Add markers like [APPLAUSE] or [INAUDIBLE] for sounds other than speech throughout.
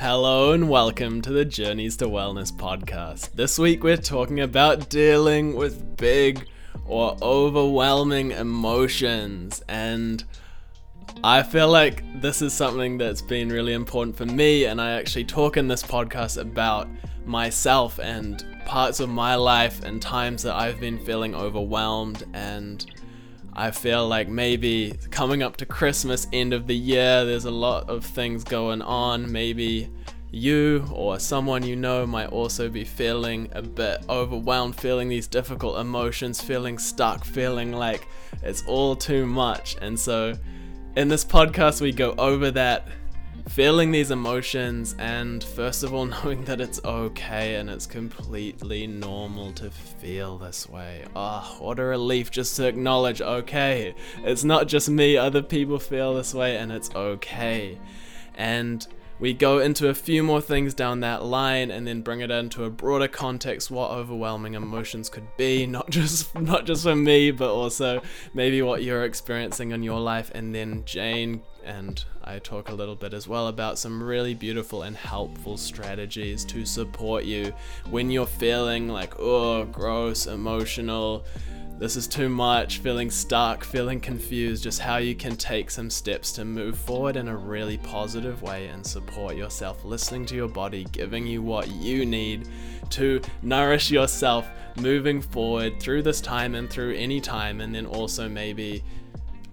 Hello and welcome to the Journeys to Wellness podcast. This week we're talking about dealing with big or overwhelming emotions and I feel like this is something that's been really important for me and I actually talk in this podcast about myself and parts of my life and times that I've been feeling overwhelmed and I feel like maybe coming up to Christmas, end of the year, there's a lot of things going on. Maybe you or someone you know might also be feeling a bit overwhelmed, feeling these difficult emotions, feeling stuck, feeling like it's all too much. And so, in this podcast, we go over that feeling these emotions and first of all [LAUGHS] knowing that it's okay and it's completely normal to feel this way. Ah, oh, what a relief just to acknowledge, okay, it's not just me, other people feel this way and it's okay. And we go into a few more things down that line and then bring it into a broader context what overwhelming emotions could be [LAUGHS] not just not just for me but also maybe what you're experiencing in your life and then Jane and I talk a little bit as well about some really beautiful and helpful strategies to support you when you're feeling like oh gross emotional this is too much, feeling stuck, feeling confused, just how you can take some steps to move forward in a really positive way and support yourself, listening to your body, giving you what you need to nourish yourself moving forward through this time and through any time, and then also maybe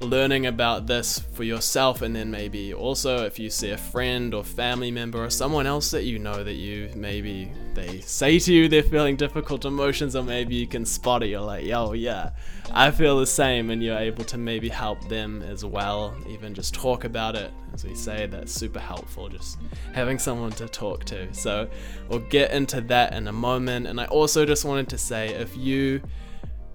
learning about this for yourself and then maybe also if you see a friend or family member or someone else that you know that you maybe they say to you they're feeling difficult emotions or maybe you can spot it. You're like yo yeah i feel the same. And you're able to maybe help them as well even just talk about it. As we say that's super helpful just having someone to talk to. So we'll get into that in a moment. And i also just wanted to say if you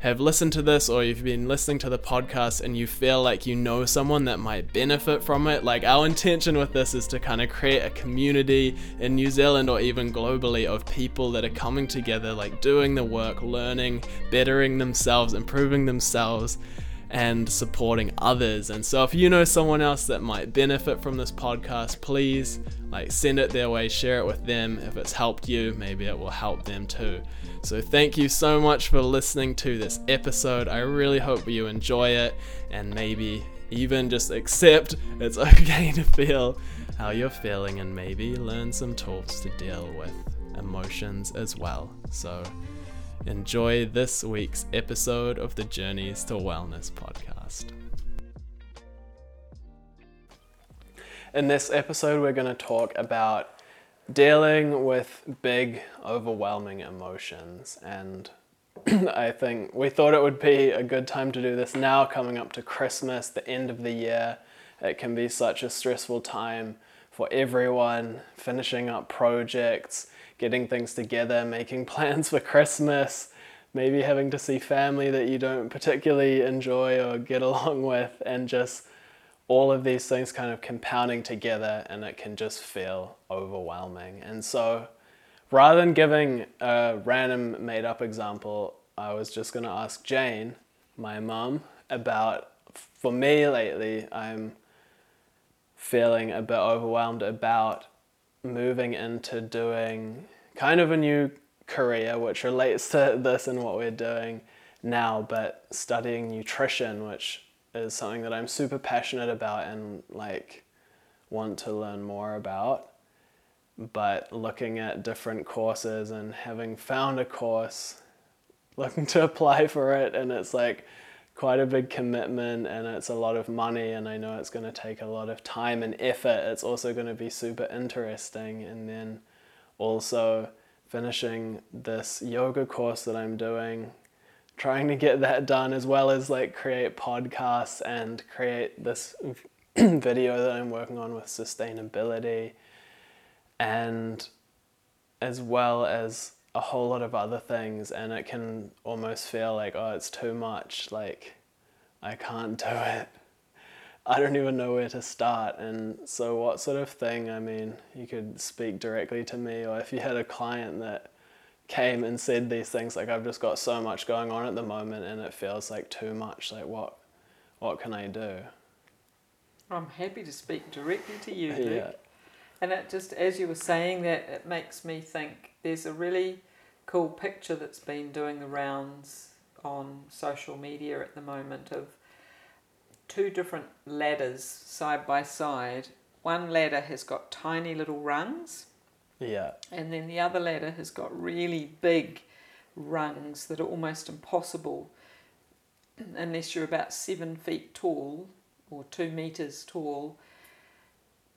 have listened to this or you've been listening to the podcast and you feel like you know someone that might benefit from it, like our intention with this is to kind of create a community in New Zealand or even globally of people that are coming together, like doing the work, learning, bettering themselves, improving themselves and supporting others. And so if you know someone else that might benefit from this podcast, please like send it their way, share it with them. If it's helped you, maybe it will help them too. So thank you so much for listening to this episode. I really hope you enjoy it and maybe even just accept it's [LAUGHS] okay to feel how you're feeling and maybe learn some tools to deal with emotions as well. So Enjoy this week's episode of the Journeys to Wellness podcast. In this episode, we're going to talk about dealing with big, overwhelming emotions. And [CLEARS THROAT] I think we thought it would be a good time to do this now, coming up to Christmas, the end of the year. It can be such a stressful time for everyone, finishing up projects getting things together, making [LAUGHS] plans for Christmas, maybe having to see family that you don't particularly enjoy or get [LAUGHS] along with, and just all of these things kind of compounding together, and it can just feel overwhelming. And so, rather than giving a random made up example, I was just going to ask Jane, my mum, about for me lately, I'm feeling a bit overwhelmed about moving into doing kind of a new career which relates to this and what we're doing now, but studying nutrition, which is something that I'm super passionate about and like want to learn more about. But looking at different courses and having found a course, looking to apply for it, and it's like quite a big commitment and it's a lot of money, and I know it's going to take a lot of time and effort. It's also going to be super interesting, and then also finishing this yoga course that I'm doing, trying to get that done as well as like create podcasts and create this [CLEARS THROAT] video that I'm working on with sustainability and as well as a whole lot of other things and it can almost feel like oh it's too much like I can't do it I don't even know where to start. And so, what sort of thing? I mean, you could speak directly to me, or if you had a client that came and said these things, like I've just got so much going on at the moment, and it feels like too much. Like, what, what can I do? I'm happy to speak directly to you, [LAUGHS] Luke. Yeah. And it just, as you were saying that, it makes me think there's a really cool picture that's been doing the rounds on social media at the moment of two different ladders side by side. One ladder has got tiny little rungs, Yeah. and then the other ladder has got really big rungs that are almost impossible unless you're about seven feet tall or two meters tall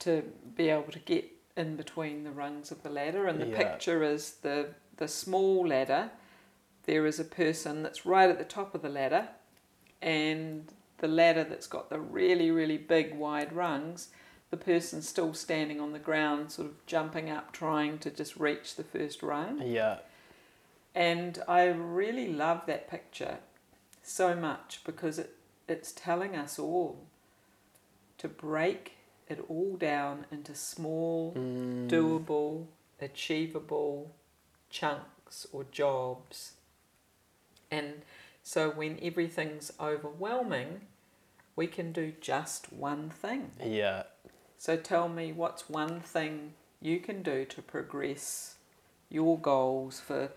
to be able to get in between the rungs of the ladder. And the Yeah. picture is the the small ladder. There is a person that's right at the top of the ladder, and the ladder that's got the really really big wide rungs. The person's still standing on the ground, sort of jumping up, trying to just reach the first rung. Yeah. And I really love that picture so much because it, it's telling us all to break it all down into small, Mm. doable, achievable chunks or jobs. And so when everything's overwhelming, we can do just one thing. Yeah. So tell me what's one thing you can do to progress your goals for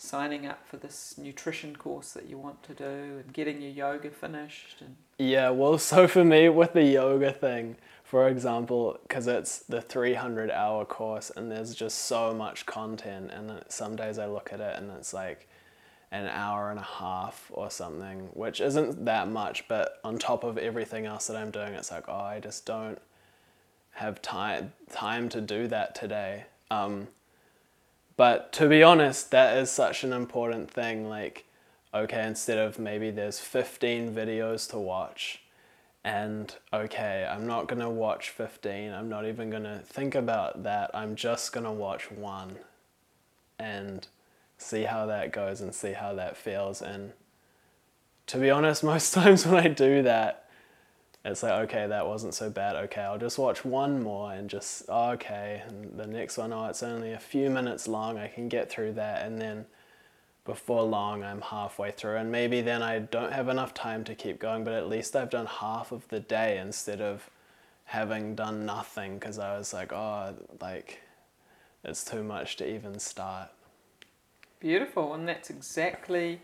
signing up for this nutrition course that you want to do and getting your yoga finished and Yeah, well, so for me with the yoga thing, for example, because it's the 300 hour course and there's just so much content, and some days I look at it and it's like an hour and a half or something, which isn't that much, but on top of everything else that I'm doing, it's like, oh, I just don't have time time to do that today. Um, but to be honest, that is such an important thing. Like, okay, instead of maybe there's 15 videos to watch, and okay, I'm not gonna watch 15, I'm not even gonna think about that, I'm just gonna watch one and see how that goes and see how that feels. And to be honest, [LAUGHS] most times when I do that, it's like okay that wasn't so bad. Okay i'll just watch one more and just oh, okay and the next one oh it's only a few minutes long. I can get through that. And then before long i'm halfway through. And maybe then i don't have enough time to keep going but at least i've done half of the day instead of having done nothing because i was like oh like it's too much to even start. Beautiful. And that's exactly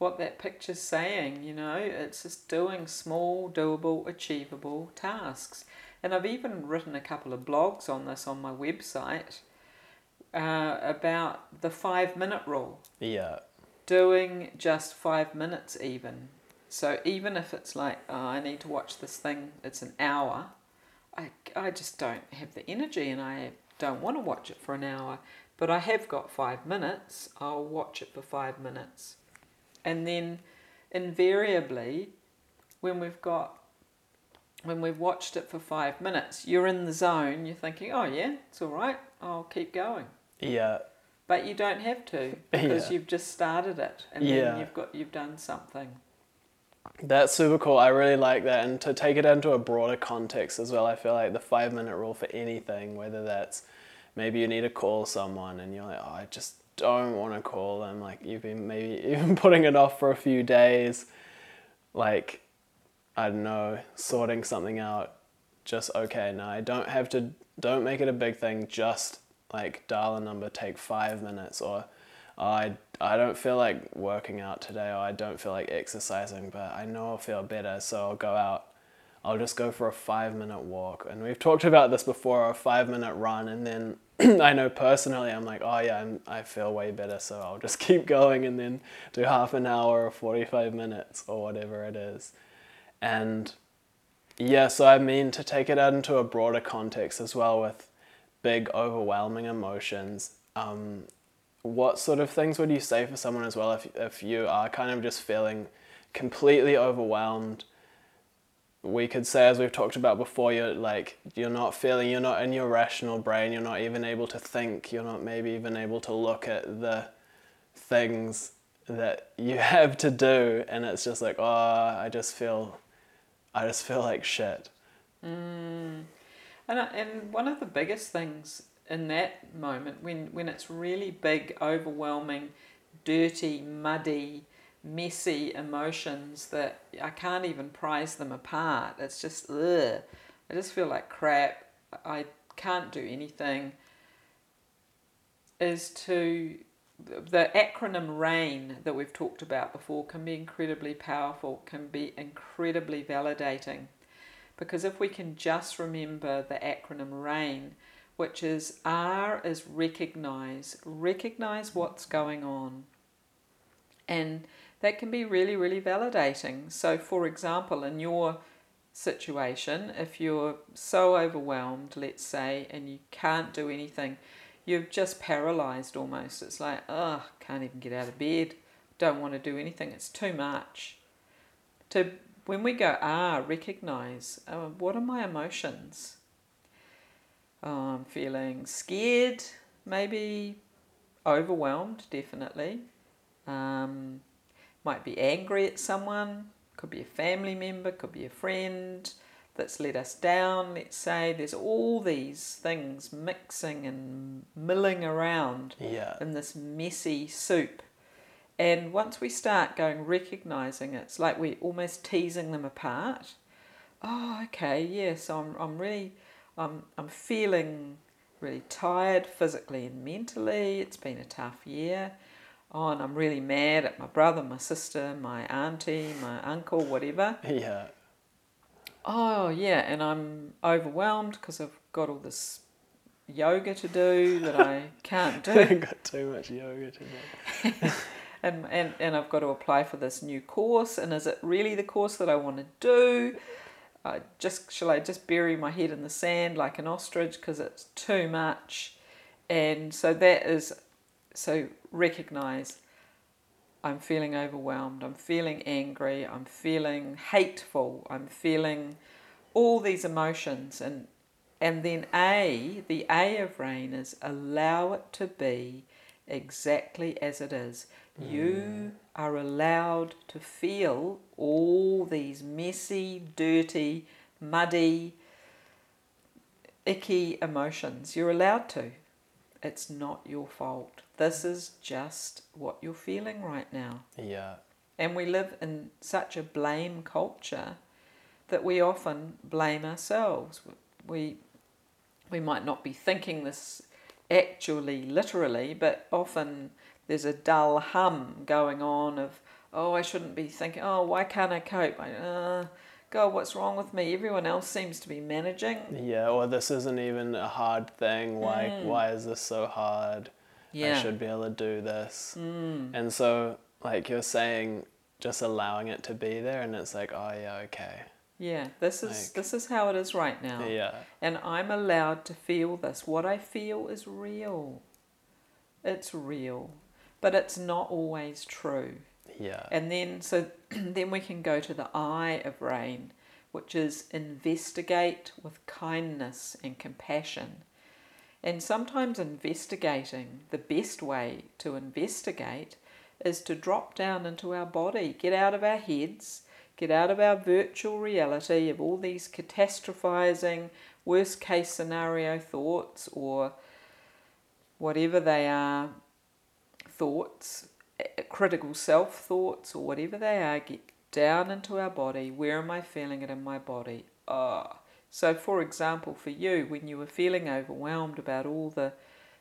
what that picture's saying, you know, it's just doing small, doable, achievable tasks. And I've even written a couple of blogs on this on my website uh, about the five minute rule. yeah doing just five minutes even. So even if it's like, oh, I need to watch this thing, it's an hour, I, I just don't have the energy and I don't want to watch it for an hour. But I have got five minutes, I'll watch it for five minutes. And then invariably, when we've got when we've watched it for five minutes, you're in the zone, you're thinking, oh yeah, it's all right, I'll keep going. yeah But you don't have to [LAUGHS] because Yeah. you've just started it and Yeah. then you've got you've done something. That's super cool. I really like that. And to take it into a broader context as well, I feel like the five minute rule for anything, whether that's maybe you need to call someone and you're like, oh, I just don't want to call them. Like you've been maybe [LAUGHS] even putting it off for a few days. Like, I don't know, sorting something out. Just okay, no, I don't have to, don't make it a big thing. Just like dial a number, take five minutes or oh, I, I don't feel like working out today or I don't feel like exercising, but I know I'll feel better, so I'll go out. I'll just go for a five minute walk. And we've talked about this before a five minute run. And then [CLEARS THROAT] I know personally, I'm like, oh yeah, I'm, I feel way better, so I'll just [LAUGHS] keep going and then do half an hour or 45 minutes or whatever it is. And yeah, so I mean, to take it out into a broader context as well with big, overwhelming emotions, um, what sort of things would you say for someone as well if, if you are kind of just feeling completely overwhelmed? We could say, as we've talked about before, you're like, you're not feeling, you're not in your rational brain, you're not even able to think, you're not maybe even able to look at the things that you [LAUGHS] have to do, and it's just like, oh, I just feel, I just feel like shit. Mm. And I, and one of the biggest things in that moment when when it's really big, overwhelming, dirty, muddy, messy emotions that I can't even prize them apart. It's just ugh. I just feel like crap. I can't do anything, is to the acronym RAIN that we've talked about before can be incredibly powerful, can be incredibly validating. Because if we can just remember the acronym RAIN, which is R is recognize, recognize what's going on. And that can be really, really validating. So, for example, in your situation, if you're so overwhelmed, let's say, and you can't do anything, you've just paralyzed almost. It's like, oh, can't even get out of bed, don't want to do anything, it's too much. To when we go, ah, recognize uh, what are my emotions? Oh, I'm feeling scared, maybe overwhelmed, definitely. Um, might be angry at someone, could be a family member, could be a friend that's let us down, let's say. There's all these things mixing and milling around yeah. in this messy soup. And once we start going recognizing it, it's like we're almost teasing them apart. Oh, okay, yes, I'm, I'm really, I'm, I'm feeling really tired physically and mentally. It's been a tough year. Oh, and I'm really mad at my brother, my sister, my auntie, my uncle, whatever. [LAUGHS] Yeah. Oh, yeah, and I'm overwhelmed because I've got all this yoga to do that I [LAUGHS] can't do. I've got too much yoga to do. [LAUGHS] and, and, and I've got to apply for this new course, and is it really the course that I want to do? I just shall I just bury my head in the sand like an ostrich because it's too much, and so that is so recognize I'm feeling overwhelmed, I'm feeling angry, I'm feeling hateful, I'm feeling all these emotions and and then A, the A of rain is allow it to be exactly as it is. Mm. You are allowed to feel all these messy, dirty, muddy, icky emotions. You're allowed to. It's not your fault. This is just what you're feeling right now. Yeah. And we live in such a blame culture that we often blame ourselves. We we might not be thinking this actually literally, but often there's a dull hum going on of oh I shouldn't be thinking oh why can't I cope I, uh, God what's wrong with me everyone else seems to be managing yeah or this isn't even a hard thing why mm. why is this so hard yeah. I should be able to do this. Mm. And so, like you're saying, just allowing it to be there, and it's like, oh yeah, okay. Yeah, this is like, this is how it is right now. Yeah. And I'm allowed to feel this. What I feel is real. It's real, but it's not always true. Yeah. And then so [CLEARS THROAT] then we can go to the I of rain, which is investigate with kindness and compassion and sometimes investigating, the best way to investigate is to drop down into our body, get out of our heads, get out of our virtual reality of all these catastrophizing, worst case scenario thoughts or whatever they are thoughts, eh, critical self thoughts or whatever they are, get down into our body. Where am I feeling it in my body? Ah. Oh so, for example, for you, when you were feeling overwhelmed about all the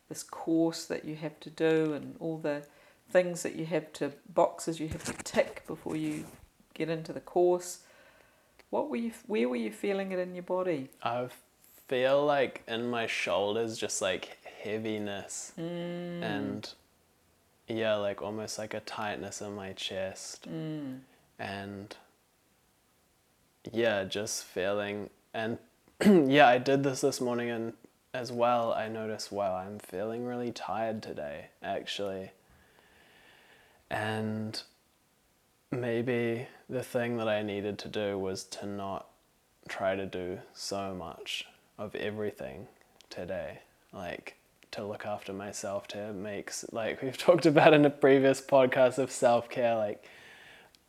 this course that you have to do and all the things that you have to boxes you have to [LAUGHS] tick before you get into the course, what were you? Where were you feeling it in your body? I feel like in my shoulders, just like heaviness mm. and yeah, like almost like a tightness in my chest mm. and yeah, just feeling and [CLEARS THROAT] yeah, I did this this morning and as well, I noticed, wow, I'm feeling really tired today, actually. And maybe the thing that I needed to do was to not try to do so much of everything today. Like, to look after myself, to make, like we've [LAUGHS] talked about in a previous podcast of self care, like,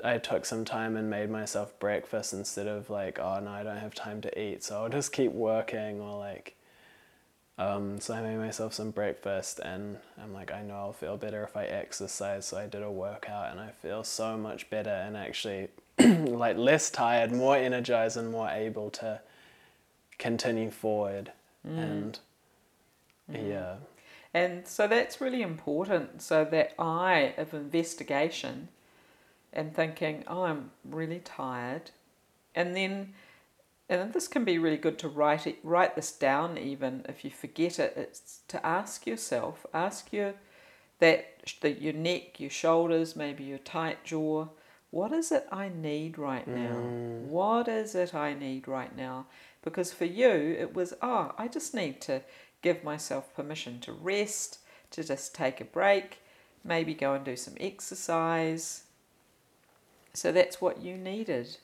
I took some time and made myself breakfast instead of like, oh no, I don't have time to eat, so I'll just keep working or like. Um, so I made myself some breakfast and I'm like, I know I'll feel better if I exercise. So I did a workout and I feel so much better and actually [CLEARS THROAT] like less tired, more energized, and more able to continue forward. and yeah, And so that's really important. So that I of investigation and thinking, oh, I'm really tired. And then, and this can be really good to write it, write this down even if you forget it. It's to ask yourself, ask your that that your neck, your shoulders, maybe your tight jaw. What is it I need right now? Mm. What is it I need right now? Because for you, it was, oh, I just need to give myself permission to rest, to just take a break, maybe go and do some exercise. So that's what you needed.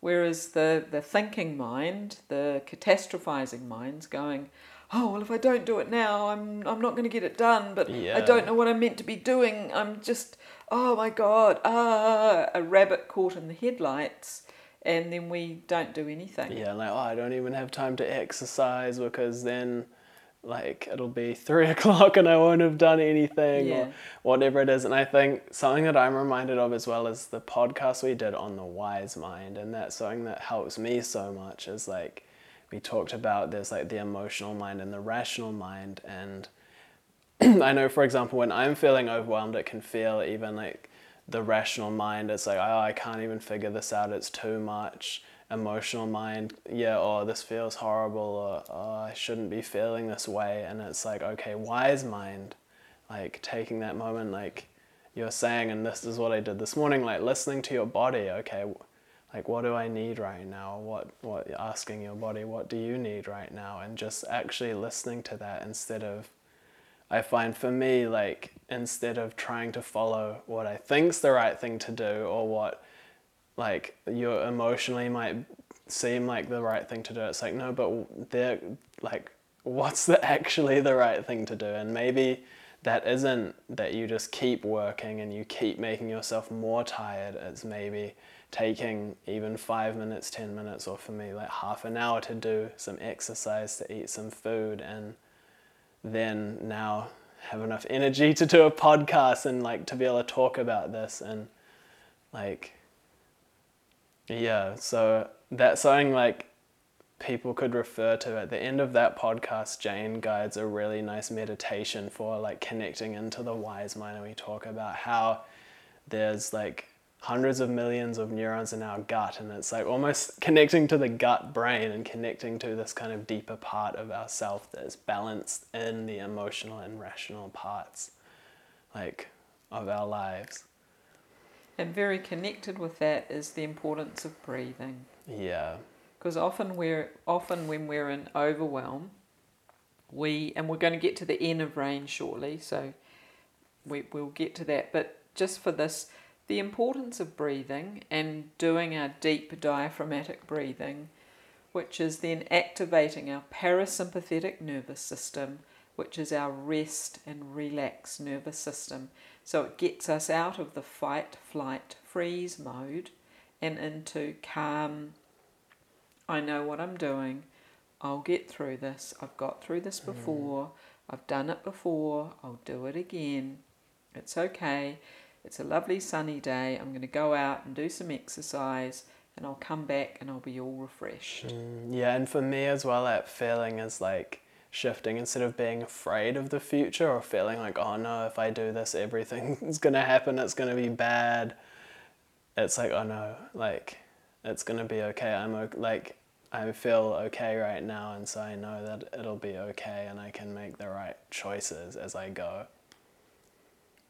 Whereas the, the thinking mind, the catastrophizing mind's going, oh, well, if I don't do it now, I'm, I'm not going to get it done, but I don't know what I'm meant to be doing. I'm just, oh my God, ah, a rabbit caught in the headlights, and then we don't do anything. yeah, like oh, I don't even have time to exercise because then. Like it'll be three [LAUGHS] o'clock and I won't have done anything Yeah. or whatever it is. And I think something that I'm reminded of as well is the podcast we did on the wise mind, and that's something that helps me so much. Is like we talked about there's like the emotional mind and the rational mind, and [CLEARS THROAT] I know, for example, when I'm feeling overwhelmed, it can feel even like the rational mind. It's like, oh, I can't even figure this out. It's too much. Emotional mind, yeah, oh, this feels horrible, or oh, I shouldn't be feeling this way. And it's like, okay, wise mind, like taking that moment, like you're saying, and this is what I did this morning, like listening to your body. Okay, like what do I need right now? What what asking your body, what do you need right now? And just actually listening to that instead of I find for me, like, instead of trying to follow what I think's the right thing to do or what, like, you emotionally might seem like the right thing to do, it's like, no, but they're, like, what's the actually the right thing to do? And maybe that isn't that you just keep working and you keep making yourself more tired. It's maybe taking even five minutes, 10 minutes, or for me, like half an hour to do some exercise, to eat some food, and then now have enough energy to do a podcast and like to be able to talk about this and like yeah so that's something like people could refer to at the end of that podcast jane guides a really nice meditation for like connecting into the wise mind. And we talk about how there's like hundreds of millions of neurons in our gut and it's like almost connecting to the gut brain and connecting to this kind of deeper part of ourself that is balanced in the emotional and rational parts like of our lives And very connected with that is the importance of breathing. yeah Because often we're often when we're in overwhelm, we and we're going to get to the end of rain shortly, so we we'll get to that. But just for this, the importance of breathing and doing our deep diaphragmatic breathing, which is then activating our parasympathetic nervous system, which is our rest and relax nervous system. So it gets us out of the fight, flight, freeze mode and into calm, I know what I'm doing. I'll get through this. I've got through this before. I've done it before. I'll do it again. It's okay. It's a lovely sunny day. I'm going to go out and do some exercise and I'll come back and I'll be all refreshed. Mm, yeah and for me as well that feeling is like shifting instead of being afraid of the future or feeling like oh no if i do this everything's [LAUGHS] gonna happen it's gonna be bad. It's like oh no like it's gonna be okay. I'm like i feel okay right now and so i know that it'll be okay and i can make the right choices as i go.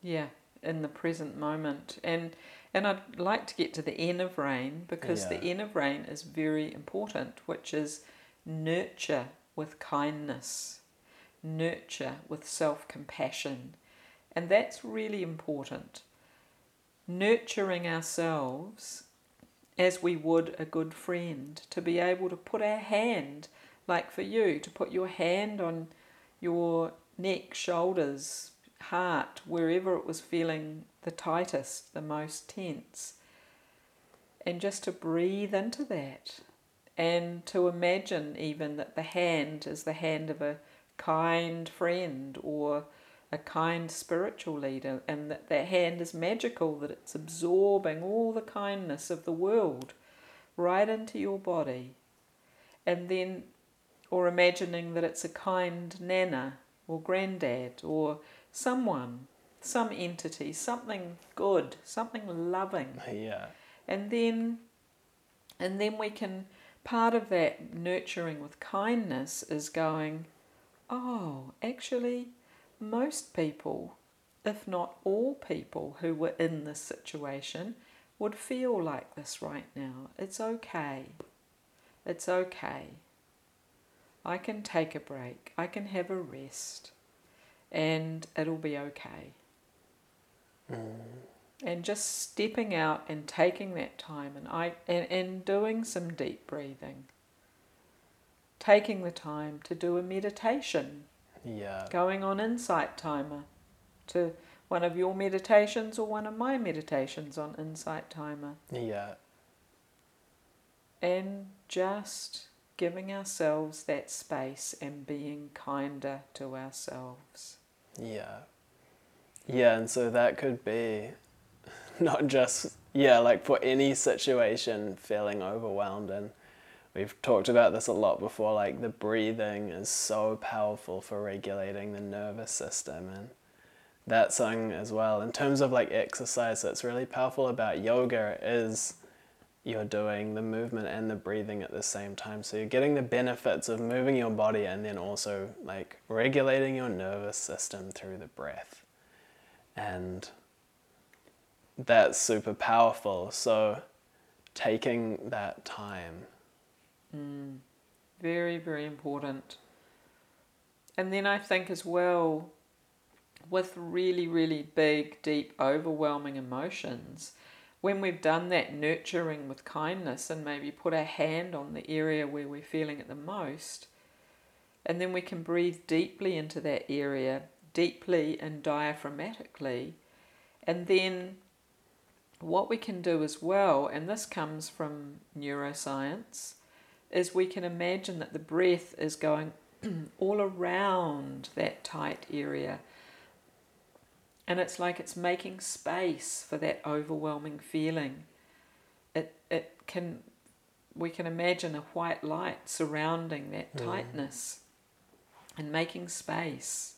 Yeah, in the present moment. And and I'd like to get to the end of rain because the end of rain is very important, which is nurture with kindness, nurture with self compassion. And that's really important. Nurturing ourselves as we would a good friend, to be able to put our hand, like for you, to put your hand on your neck, shoulders, heart, wherever it was feeling the tightest, the most tense. And just to breathe into that. And to imagine even that the hand is the hand of a kind friend or a kind spiritual leader, and that that hand is magical, that it's absorbing all the kindness of the world right into your body. And then or imagining that it's a kind nana or granddad or someone, some entity, something good, something loving. Yeah. And then and then we can part of that nurturing with kindness is going, oh, actually most people, if not all people who were in this situation, would feel like this right now. It's okay. It's okay. I can take a break. I can have a rest. And it'll be okay. Mm. And just stepping out and taking that time and, I, and, and doing some deep breathing. Taking the time to do a meditation Yeah. going on Insight Timer to one of your meditations or one of my meditations on Insight Timer. Yeah. And just giving ourselves that space and being kinder to ourselves. Yeah. Yeah, and so that could be [LAUGHS] not just, yeah, like for any situation feeling overwhelmed. And we've talked about this a lot before, like the breathing is so powerful for regulating the nervous system. And that's something as well. In terms of like exercise, that's really powerful about yoga is you're doing the movement and the breathing at the same time. So you're getting the benefits of moving your body and then also like regulating your nervous system through the breath. And that's super powerful. So taking that time. Mm. Very, very important. And then I think as well, with really, really big, deep, overwhelming emotions, when we've done that nurturing with kindness and maybe put a hand on the area where we're feeling it the most, and then we can breathe deeply into that area, deeply and diaphragmatically, and then what we can do as well, and this comes from neuroscience, is we can imagine that the breath is going [CLEARS THROAT] all around that tight area and it's like it's making space for that overwhelming feeling. It it can we can imagine a white light surrounding that Mm. tightness and making space.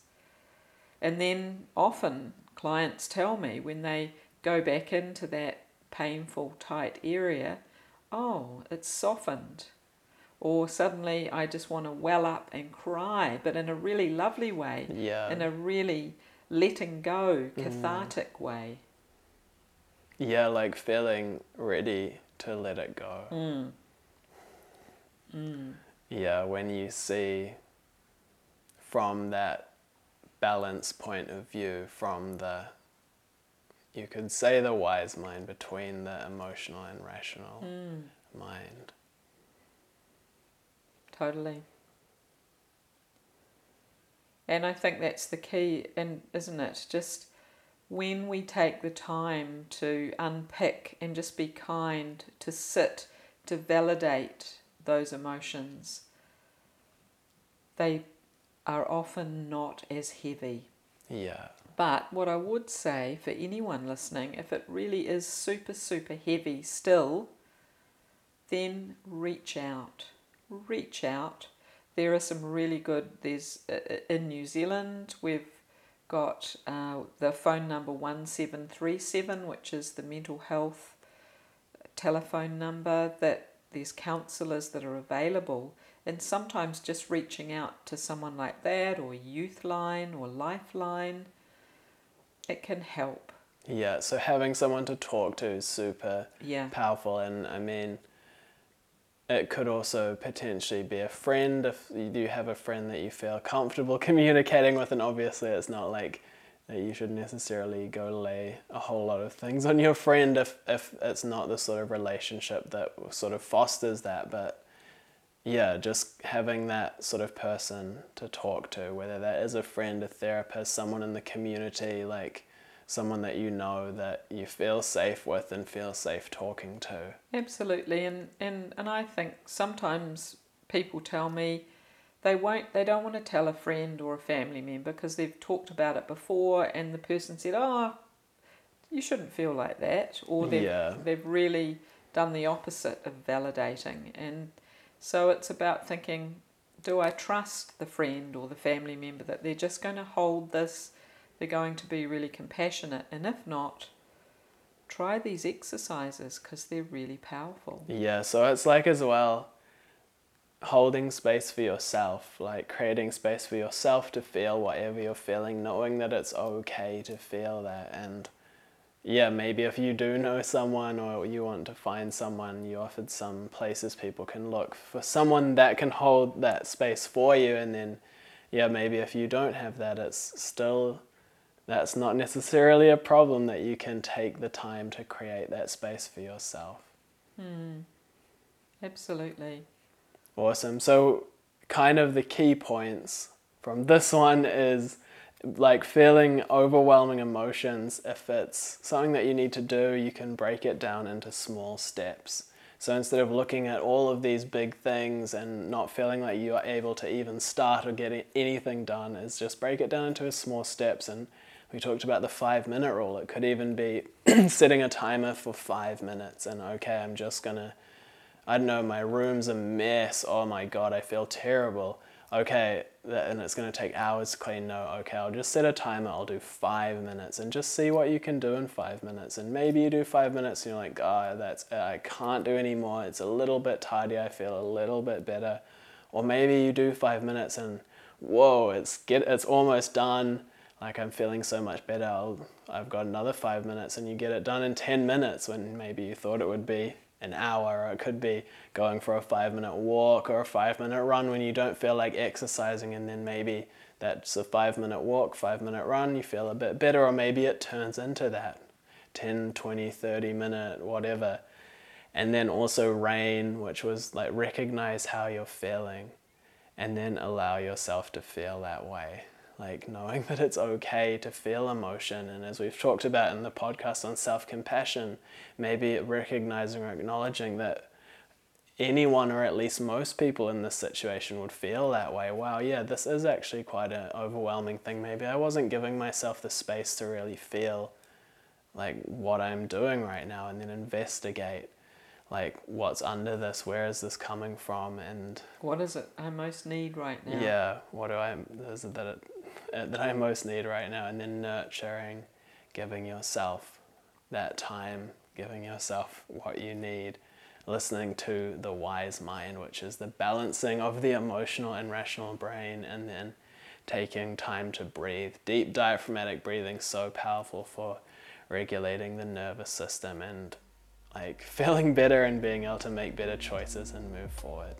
And then often clients tell me when they go back into that painful tight area, oh, it's softened. Or suddenly I just want to well up and cry, but in a really lovely way, Yeah. in a really letting go, cathartic way. yeah, like feeling ready to let it go. Mm. Mm. Yeah, when you see from that balance point of view, from the, you could say the wise mind between the emotional and rational Mm. mind. Totally. And I think that's the key, and isn't it? Just when we take the time to unpick and just be kind, to sit, to validate those emotions, they are often not as heavy. Yeah, But what I would say for anyone listening, if it really is super, super heavy still, then reach out. Reach out. There are some really good, there's uh, uh, in New Zealand, we've got uh, the phone number 1737, which is the mental health telephone number, that there's counsellors that are available. And sometimes just reaching out to someone like that, or Youthline, or Lifeline, it can help. yeah. So having someone to talk to is super Yeah. powerful, and I mean, it could also potentially be a friend if you have a friend that you feel comfortable [LAUGHS] communicating with, and obviously it's not like that you should necessarily go lay a whole lot of things on your friend if if it's not the sort of relationship that sort of fosters that, but yeah, just having that sort of person to talk to, whether that is a friend, a therapist, someone in the community, like someone that you know that you feel safe with and feel safe talking to. Absolutely, and, and and I think sometimes people tell me they won't, they don't want to tell a friend or a family member because they've talked about it before, and the person said, "Oh, you shouldn't feel like that," or they've Yeah. they've really done the opposite of validating, and so it's about thinking, do I trust the friend or the family member that they're just going to hold this? They're going to be really compassionate, and if not, try these exercises because they're really powerful. Yeah, so it's like as well holding space for yourself, like creating space for yourself to feel whatever you're feeling, knowing that it's okay to feel that. And yeah, maybe if you do know someone or you want to find someone, you offered some places people can look for someone that can hold that space for you. And then, yeah, maybe if you don't have that, it's still that's not necessarily a problem that you can take the time to create that space for yourself. Hmm. Absolutely. Awesome. So, kind of the key points from this one is like feeling overwhelming emotions. If it's something that you need to do, you can break it down into small steps. So instead of looking at all of these big things and not feeling like you are able to even start or get anything done, is just break it down into small steps and we talked about the five minute rule. It could even be [CLEARS THROAT] setting a timer for five minutes and okay, I'm just gonna, I don't know, my room's a mess. Oh my God, I feel terrible. Okay, and it's gonna take hours to clean. No, okay, I'll just set a timer. I'll do five minutes and just see what you can do in five minutes. And maybe you do five minutes and you're like, oh, that's, I can't do anymore. It's a little bit tidy. I feel a little bit better. Or maybe you do five minutes and whoa, it's get, it's almost done like I'm feeling so much better. I'll, I've got another five minutes, and you get it done in 10 minutes when maybe you thought it would be an hour, or it could be going for a five minute walk or a five minute run when you don't feel like exercising, and then maybe that's a five minute walk, five minute run, you feel a bit better, or maybe it turns into that 10, 20, 30 minute, whatever. And then also rain, which was like recognize how you're feeling and then allow yourself to feel that way like knowing [LAUGHS] that it's okay to feel emotion. And as we've talked about in the podcast on self compassion, maybe recognizing or acknowledging that anyone or at least most people in this situation would feel that way. Wow, yeah, this is actually quite an overwhelming thing. Maybe I wasn't giving myself the space to really feel like what I'm doing right now and then investigate like what's under this where is this coming from and what is it i most need right now yeah what do i is it that it uh, that I most need right now, and then nurturing, giving yourself that time, giving yourself what you need, listening to the wise mind, which is the balancing of the emotional and rational brain, and then taking time to breathe. Deep diaphragmatic breathing so powerful for regulating the nervous system and like [LAUGHS] feeling better and being able to make better choices and move forward.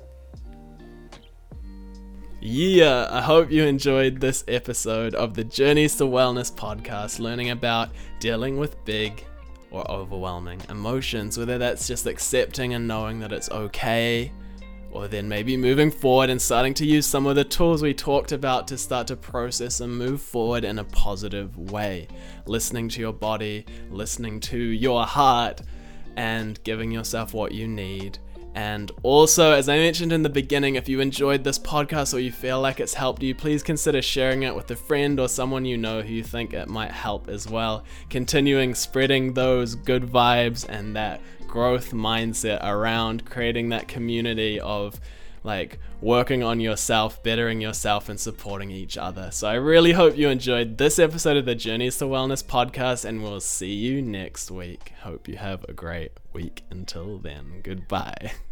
Yeah, I hope you enjoyed this episode of the Journeys to Wellness podcast, learning about dealing with big or overwhelming emotions, whether that's just accepting and knowing that it's okay, or then maybe moving forward and starting to use some of the tools we talked about to start to process and move forward in a positive way. Listening to your body, listening to your heart, and giving yourself what you need and also, as I mentioned in the beginning, if you enjoyed this podcast or you feel like it's helped you, please consider sharing it with a friend or someone you know who you think it might help as well. Continuing spreading those good vibes and that growth mindset around creating that community of like working on yourself, bettering yourself, and supporting each other. So I really hope you enjoyed this episode of the Journeys to Wellness podcast, and we'll see you next week. Hope you have a great week. Until then, goodbye. [LAUGHS]